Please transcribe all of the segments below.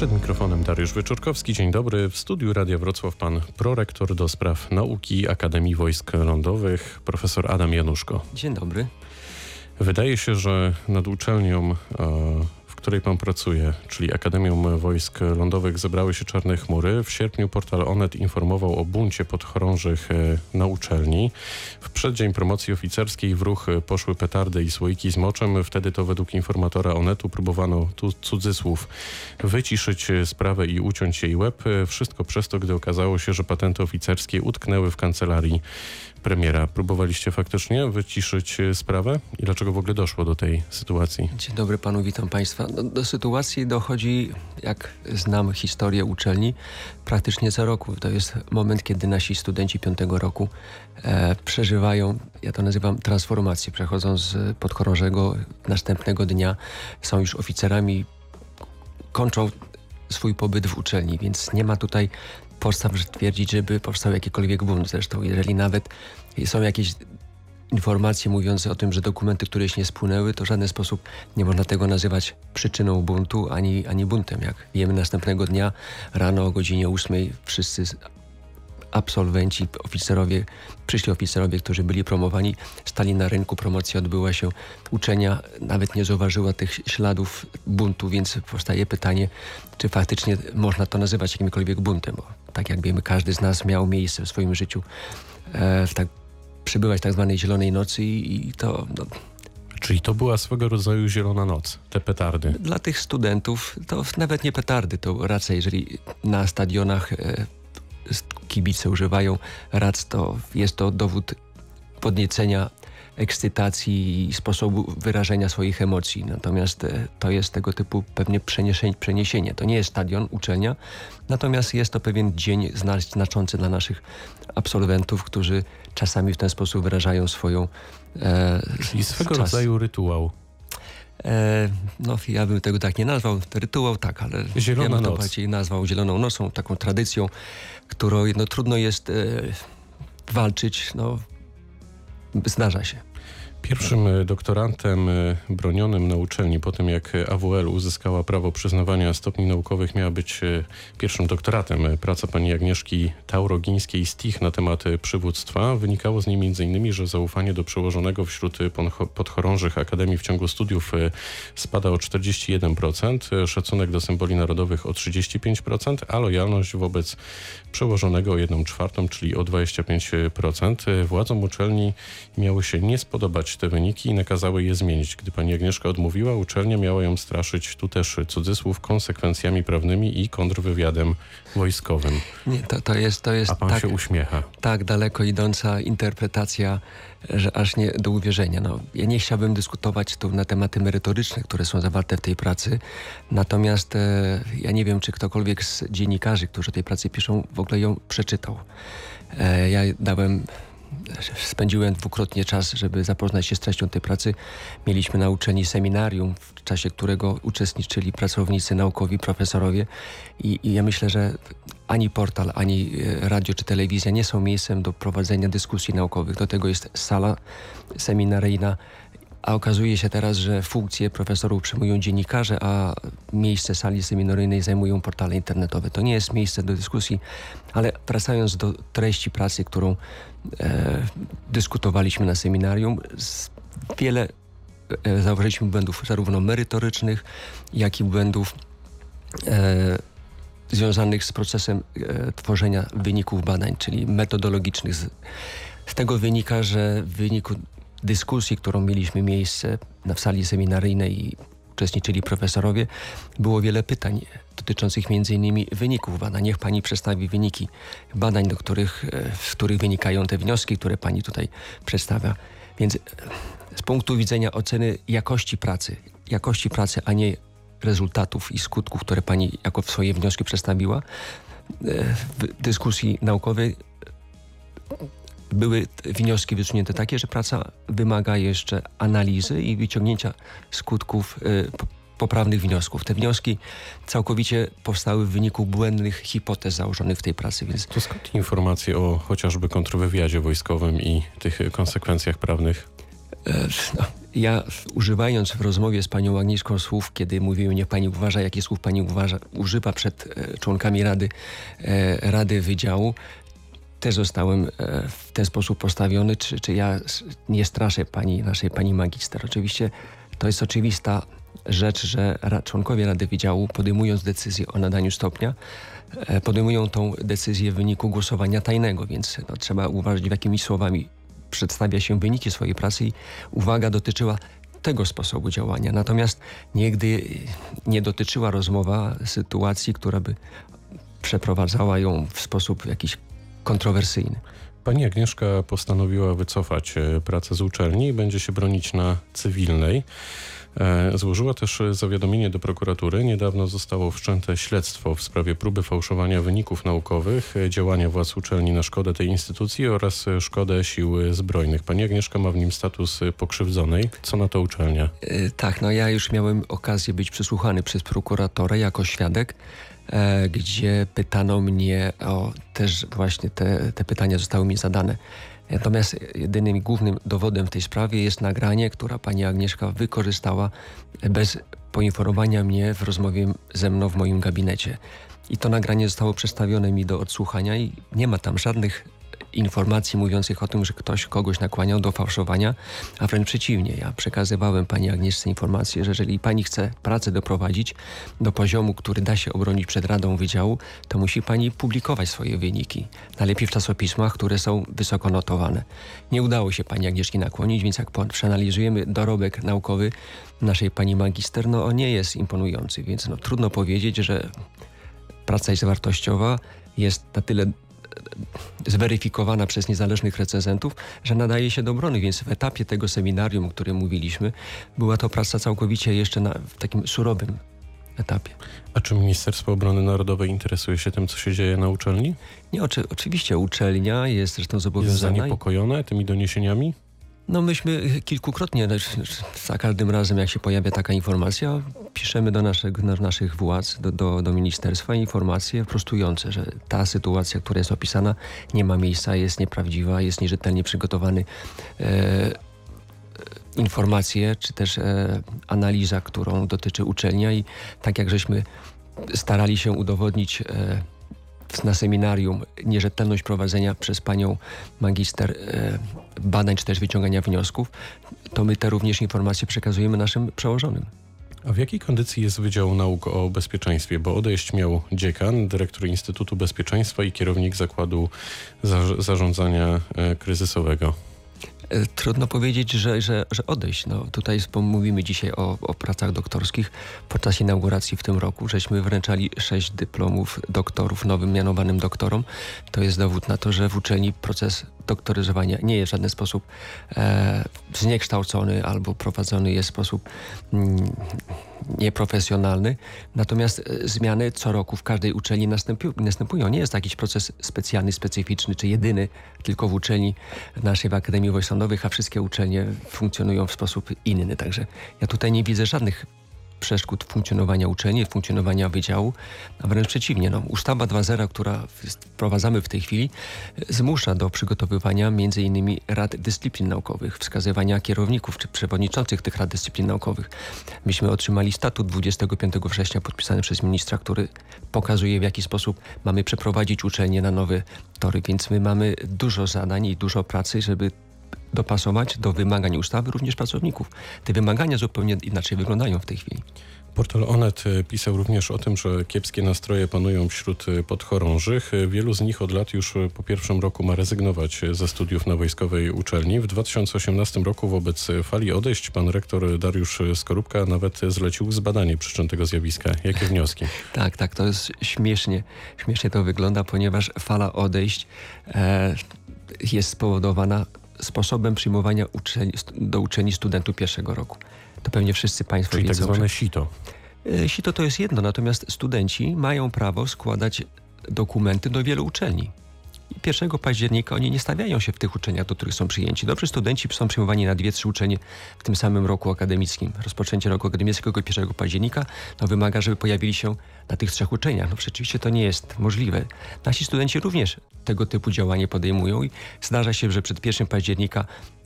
Przed mikrofonem Dariusz Wyczorkowski. Dzień dobry. W studiu Radia Wrocław pan prorektor do spraw nauki Akademii Wojsk Lądowych, profesor Adam Januszko. Dzień dobry. Wydaje się, że nad uczelnią e, której pan pracuje, czyli Akademią Wojsk Lądowych, zebrały się czarne chmury. W sierpniu portal Onet informował o buncie podchorążych e, na uczelni. W przeddzień promocji oficerskiej w ruch poszły petardy i słoiki z moczem. Wtedy to według informatora Onetu próbowano, tu cudzysłów, wyciszyć sprawę i uciąć jej łeb. Wszystko przez to, gdy okazało się, że patenty oficerskie utknęły w kancelarii premiera. Próbowaliście faktycznie wyciszyć sprawę? I dlaczego w ogóle doszło do tej sytuacji? Dzień dobry panu, witam państwa. No, do sytuacji dochodzi, jak znam historię uczelni, praktycznie co roku. To jest moment, kiedy nasi studenci piątego roku e, przeżywają, ja to nazywam transformację, przechodzą z podchorążego następnego dnia, są już oficerami, kończą swój pobyt w uczelni, więc nie ma tutaj podstaw twierdzić, żeby powstał jakikolwiek bunt. Zresztą jeżeli nawet są jakieś informacje mówiące o tym, że dokumenty któreś nie spłynęły, to w żaden sposób nie można tego nazywać przyczyną buntu ani, ani buntem. Jak wiemy, następnego dnia rano o godzinie 8 wszyscy absolwenci, oficerowie, przyszli oficerowie, którzy byli promowani, stali na rynku, promocja odbyła się, uczenia nawet nie zauważyła tych śladów buntu, więc powstaje pytanie, czy faktycznie można to nazywać jakimkolwiek buntem, bo tak jak wiemy, każdy z nas miał miejsce w swoim życiu e, w tak, przybywać tak zwanej zielonej nocy i, i to... No, Czyli to była swego rodzaju zielona noc, te petardy. Dla tych studentów to nawet nie petardy, to raczej jeżeli na stadionach e, kibice używają rac, to jest to dowód podniecenia ekscytacji i sposobu wyrażenia swoich emocji. Natomiast e, to jest tego typu pewnie przeniesienie. To nie jest stadion, uczelnia, natomiast jest to pewien dzień znaczący dla naszych absolwentów, którzy czasami w ten sposób wyrażają swoją e, Czyli swego czas. rodzaju rytuał. E, no, ja bym tego tak nie nazwał, rytuał tak, ale Zielona ja bym to bardziej nazwał Zieloną Nocą, taką tradycją, którą no, trudno jest e, walczyć, no, zdarza się. Pierwszym e, doktorantem e, bronionym na uczelni po tym, jak AWL uzyskała prawo przyznawania stopni naukowych, miała być e, pierwszym doktoratem. Praca pani Agnieszki Taurogińskiej-Stich na temat przywództwa. Wynikało z niej m.in., że zaufanie do przełożonego wśród podchorążych Akademii w ciągu studiów spada o 41%, szacunek do symboli narodowych o 35%, a lojalność wobec przełożonego o 1 czwartą, czyli o 25%. Władzom uczelni miało się nie spodobać te wyniki i nakazały je zmienić. Gdy pani Agnieszka odmówiła, uczelnia miała ją straszyć, tu też cudzysłów, konsekwencjami prawnymi i kontrwywiadem wojskowym. Nie, to, to jest, to jest A pan tak, się uśmiecha. Tak daleko idąca interpretacja, że aż nie do uwierzenia. No, ja nie chciałbym dyskutować tu na tematy merytoryczne, które są zawarte w tej pracy, natomiast e, ja nie wiem, czy ktokolwiek z dziennikarzy, którzy tej pracy piszą, w ogóle ją przeczytał. E, ja dałem spędziłem dwukrotnie czas, żeby zapoznać się z treścią tej pracy. Mieliśmy na uczelni seminarium, w czasie którego uczestniczyli pracownicy naukowi, profesorowie i, i ja myślę, że ani portal, ani e, radio czy telewizja nie są miejscem do prowadzenia dyskusji naukowych. Do tego jest sala seminaryjna, a okazuje się teraz, że funkcje profesorów przyjmują dziennikarze, a miejsce sali seminaryjnej zajmują portale internetowe. To nie jest miejsce do dyskusji, ale wracając do treści pracy, którą e, dyskutowaliśmy na seminarium, wiele e, zauważyliśmy błędów zarówno merytorycznych, jak i błędów e, związanych z procesem e, tworzenia wyników badań, czyli metodologicznych. Z, z tego wynika, że w wyniku dyskusji, którą mieliśmy miejsce na sali seminaryjnej i uczestniczyli profesorowie, było wiele pytań dotyczących m.in. wyników badań. Niech pani przedstawi wyniki badań, do których, e, w których wynikają te wnioski, które pani tutaj przedstawia. Więc e, z punktu widzenia oceny jakości pracy, jakości pracy, a nie rezultatów i skutków, które pani jako swoje wnioski przedstawiła, e, w dyskusji naukowej były wnioski wysunięte takie, że praca wymaga jeszcze analizy i wyciągnięcia skutków y, poprawnych wniosków. Te wnioski całkowicie powstały w wyniku błędnych hipotez założonych w tej pracy. Więc... To skąd informacje o chociażby kontrwywiadzie wojskowym i tych konsekwencjach prawnych? E, no, Ja używając w rozmowie z panią Agnieszką słów, kiedy mówiłem, niech pani uważa, jakie słów pani uważa, używa przed e, członkami Rady, e, Rady Wydziału, też zostałem e, w ten sposób postawiony, czy, czy ja nie straszę pani, naszej pani magister. Oczywiście to jest oczywista rzecz, że członkowie Rady Wydziału podejmując decyzję o nadaniu stopnia, podejmują tą decyzję w wyniku głosowania tajnego, więc no, trzeba uważać, w jakimi słowami przedstawia się wyniki swojej pracy i uwaga dotyczyła tego sposobu działania. Natomiast nigdy nie dotyczyła rozmowa sytuacji, która by przeprowadzała ją w sposób jakiś kontrowersyjny. Pani Agnieszka postanowiła wycofać e, pracę z uczelni i będzie się bronić na cywilnej. E, złożyła też zawiadomienie do prokuratury. Niedawno zostało wszczęte śledztwo w sprawie próby fałszowania wyników naukowych, e, działania władz uczelni na szkodę tej instytucji oraz szkodę sił zbrojnych. Pani Agnieszka ma w nim status pokrzywdzonej. Co na to uczelnia? Tak, no ja już miałem okazję być przesłuchany przez prokuratora jako świadek gdzie pytano mnie o też właśnie te, te pytania zostały mi zadane. Natomiast jedynym głównym dowodem w tej sprawie jest nagranie, które pani Agnieszka wykorzystała bez poinformowania mnie w rozmowie ze mną w moim gabinecie. I to nagranie zostało przedstawione mi do odsłuchania i nie ma tam żadnych informacji mówiących o tym, że ktoś kogoś nakłaniał do fałszowania, a wręcz przeciwnie. Ja przekazywałem pani Agnieszce informację, że jeżeli pani chce pracę doprowadzić do poziomu, który da się obronić przed Radą Wydziału, to musi pani publikować swoje wyniki. Najlepiej w czasopismach, które są wysoko notowane. Nie udało się pani Agnieszki nakłonić, więc jak przeanalizujemy dorobek naukowy naszej pani magister, no on nie jest imponujący, więc no, trudno powiedzieć, że praca jest wartościowa, jest na tyle zweryfikowana przez niezależnych recenzentów, że nadaje się do obrony. Więc w etapie tego seminarium, o którym mówiliśmy, była to praca całkowicie jeszcze na, w takim surowym etapie. A czy Ministerstwo Obrony Narodowej interesuje się tym, co się dzieje na uczelni? Nie, oczy, oczywiście uczelnia jest zresztą zobowiązana. Jest zaniepokojona tymi doniesieniami? No myśmy kilkukrotnie, za każdym razem jak się pojawia taka informacja, piszemy do naszych, do naszych władz, do, do, do ministerstwa informacje prostujące, że ta sytuacja, która jest opisana, nie ma miejsca, jest nieprawdziwa, jest nierzetelnie przygotowany e, informacje, czy też e, analiza, którą dotyczy uczelnia i tak jak żeśmy starali się udowodnić e, na seminarium nierzetelność prowadzenia przez panią magister e, badań czy też wyciągania wniosków, to my te również informacje przekazujemy naszym przełożonym. A w jakiej kondycji jest Wydział Nauk o Bezpieczeństwie? Bo odejść miał dziekan, dyrektor Instytutu Bezpieczeństwa i kierownik Zakładu Zarządzania e, Kryzysowego. E, trudno powiedzieć, że, że, że odejść. No, tutaj mówimy dzisiaj o, o pracach doktorskich. Podczas inauguracji w tym roku żeśmy wręczali sześć dyplomów doktorów nowym mianowanym doktorom. To jest dowód na to, że w uczelni proces doktoryzowania nie jest w żaden sposób e, zniekształcony albo prowadzony jest w sposób mm, nieprofesjonalny. Natomiast e, zmiany co roku w każdej uczelni następują. Nie jest to jakiś proces specjalny, specyficzny czy jedyny tylko w uczelni naszej w Akademii Wojsk Sądowych, a wszystkie uczelnie funkcjonują w sposób inny. Także ja tutaj nie widzę żadnych przeszkód funkcjonowania uczelni, funkcjonowania wydziału, a wręcz przeciwnie. No, ustawa 2.0, która wprowadzamy w tej chwili, zmusza do przygotowywania m.in. rad dyscyplin naukowych, wskazywania kierowników czy przewodniczących tych rad dyscyplin naukowych. Myśmy otrzymali statut 25 września podpisany przez ministra, który pokazuje w jaki sposób mamy przeprowadzić uczelnię na nowe tory, więc my mamy dużo zadań i dużo pracy, żeby dopasować do wymagań ustawy również pracowników. Te wymagania zupełnie inaczej wyglądają w tej chwili. Portal Onet e, pisał również o tym, że kiepskie nastroje panują wśród e, podchorążych. E, wielu z nich od lat już po pierwszym roku ma rezygnować ze studiów na wojskowej uczelni. W 2018 roku wobec fali odejść pan rektor Dariusz Skorupka nawet zlecił zbadanie przyczyn tego zjawiska. Jakie wnioski? tak, tak, to jest śmiesznie. Śmiesznie to wygląda, ponieważ fala odejść e, jest spowodowana sposobem przyjmowania uczeni, do uczeni studentów pierwszego roku. To pewnie wszyscy Państwo Czyli wiedzą. tak zwane sito. E, sito to jest jedno, natomiast studenci mają prawo składać dokumenty do wielu uczelni. I 1 października oni nie stawiają się w tych uczelniach, do których są przyjęci. Dobrzy studenci są przyjmowani na dwie, trzy uczelnie w tym samym roku akademickim. Rozpoczęcie roku akademickiego 1 października no, wymaga, żeby pojawili się na tych trzech uczelniach. No rzeczywiście to nie jest możliwe. Nasi studenci również tego typu działanie podejmują i zdarza się, że przed 1 października,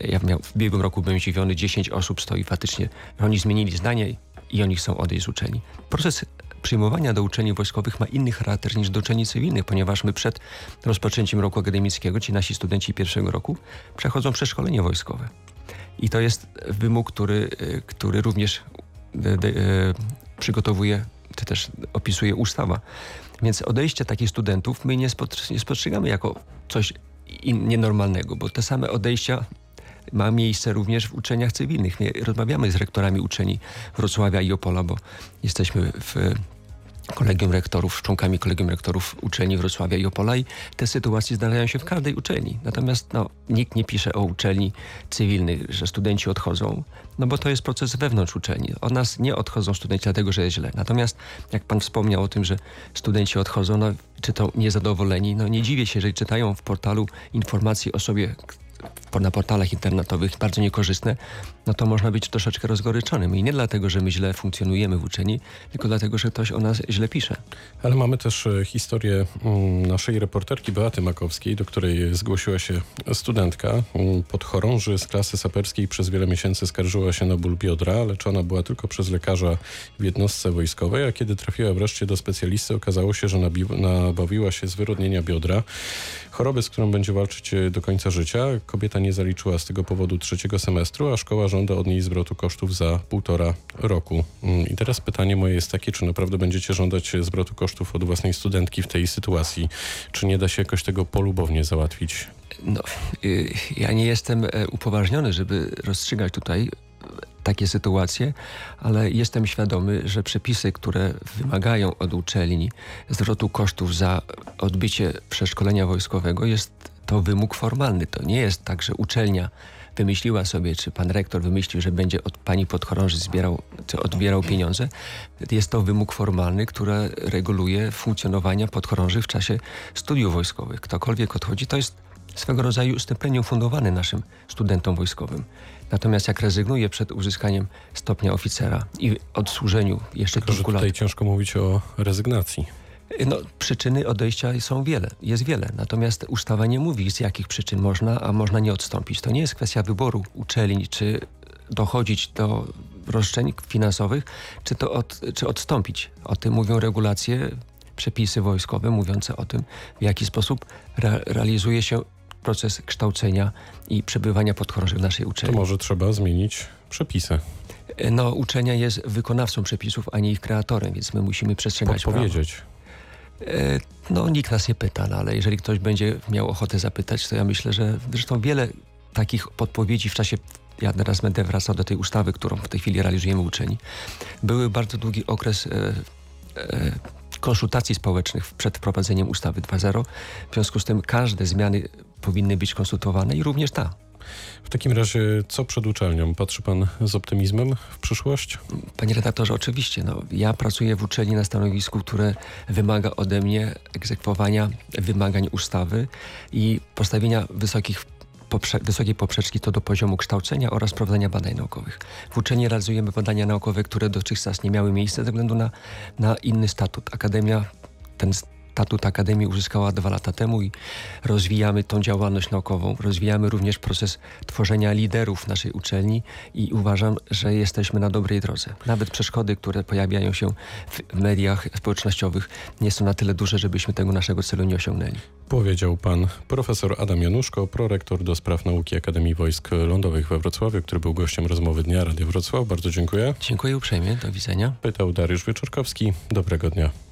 ja miał, w ubiegłym roku byłem zdziwiony, 10 osób stoi faktycznie, oni zmienili zdanie i oni chcą odejść z uczelni. Proces przyjmowania do uczelni wojskowych ma inny charakter niż do uczelni cywilnych, ponieważ my przed rozpoczęciem roku akademickiego, ci nasi studenci pierwszego roku, przechodzą przeszkolenie wojskowe. I to jest wymóg, który, e, który również de, de, e, przygotowuje, czy też opisuje ustawa. Więc odejście takich studentów my nie, spostrzegamy jako coś in, nienormalnego, bo te same odejścia ma miejsce również w uczelniach cywilnych. My rozmawiamy z rektorami uczelni Wrocławia i Opola, bo jesteśmy w kolegium rektorów, członkami kolegium rektorów uczelni Wrocławia i Opola i te sytuacje zdarzają się w każdej uczelni. Natomiast no, nikt nie pisze o uczelni cywilnej, że studenci odchodzą, no bo to jest proces wewnątrz uczelni. Od nas nie odchodzą studenci dlatego, że jest źle. Natomiast jak pan wspomniał o tym, że studenci odchodzą, no, czy to niezadowoleni, no nie dziwię się, jeżeli czytają w portalu informacje o sobie, na portalach internetowych bardzo niekorzystne, no to można być troszeczkę rozgoryczonym. I nie dlatego, że my źle funkcjonujemy w uczeni, tylko dlatego, że ktoś o nas źle pisze. Ale mamy też e, historię mm, naszej reporterki Beaty Makowskiej, do której zgłosiła się studentka mm, podchorąży z klasy saperskiej. Przez wiele miesięcy skarżyła się na ból biodra. Leczona była tylko przez lekarza w jednostce wojskowej, a kiedy trafiła wreszcie do specjalisty, okazało się, że nabawiła się zwyrodnienia biodra. Choroby, z którą będzie walczyć e, do końca życia. Kobieta nie zaliczyła z tego powodu trzeciego semestru, a szkoła żąda od niej zwrotu kosztów za półtora roku. Mm, I teraz pytanie moje jest takie, czy naprawdę będziecie żądać zwrotu kosztów od własnej studentki w tej sytuacji? Czy nie da się jakoś tego polubownie załatwić? No, y, ja nie jestem e, upoważniony, żeby rozstrzygać tutaj takie sytuacje, ale jestem świadomy, że przepisy, które wymagają od uczelni zwrotu kosztów za odbycie przeszkolenia wojskowego jest to wymóg formalny. To nie jest tak, że uczelnia wymyśliła sobie, czy pan rektor wymyślił, że będzie od pani podchorąży zbierał, czy odbierał pieniądze. Jest to wymóg formalny, który reguluje funkcjonowanie podchorąży w czasie studiów wojskowych. Ktokolwiek odchodzi, to jest swego rodzaju stypendium fundowane naszym studentom wojskowym. Natomiast jak rezygnuje przed uzyskaniem stopnia oficera i odsłużeniu jeszcze Tylko, kilku lat... tutaj ciężko mówić o rezygnacji. No, przyczyny odejścia są wiele, jest wiele. Natomiast ustawa nie mówi, z jakich przyczyn można, a można nie odstąpić. To nie jest kwestia wyboru uczelni, czy dochodzić do roszczeń finansowych, czy, to od, czy odstąpić. O tym mówią regulacje, przepisy wojskowe mówiące o tym, w jaki sposób re realizuje się proces kształcenia i przebywania podchorążych w naszej uczelni. To może trzeba zmienić przepisy. No, uczelnia jest wykonawcą przepisów, a nie ich kreatorem, więc my musimy przestrzegać Podpowiedzieć. prawa. E, no, nikt nas nie pyta, no, ale jeżeli ktoś będzie miał ochotę zapytać, to ja myślę, że zresztą wiele takich podpowiedzi w czasie ja teraz będę wracał do tej ustawy, którą w tej chwili realizujemy uczeni. Były bardzo długi okres e, e, konsultacji społecznych przed wprowadzeniem ustawy 2.0. W związku z tym każde zmiany powinny być konsultowane i również ta. W takim razie, co przed uczelnią? Patrzy pan z optymizmem w przyszłość? Panie redaktorze, oczywiście. No, ja pracuję w uczelni na stanowisku, które wymaga ode mnie egzekwowania wymagań ustawy i postawienia wysokich poprze wysokiej poprzeczki to do poziomu kształcenia oraz prowadzenia badań naukowych. W uczelni realizujemy badania naukowe, które dotychczas nie miały miejsca ze względu na, na inny statut. Akademia ten statut Akademii uzyskała dwa lata temu i rozwijamy tą działalność naukową. Rozwijamy również proces tworzenia liderów naszej uczelni i uważam, że jesteśmy na dobrej drodze. Nawet przeszkody, które pojawiają się w mediach społecznościowych nie są na tyle duże, żebyśmy tego naszego celu nie osiągnęli. Powiedział pan profesor Adam Januszko, prorektor do spraw nauki Akademii Wojsk Lądowych we Wrocławiu, który był gościem rozmowy Dnia Radio Wrocław. Bardzo dziękuję. Dziękuję uprzejmie. Do widzenia. Pytał Dariusz Wieczorkowski. Dobrego dnia.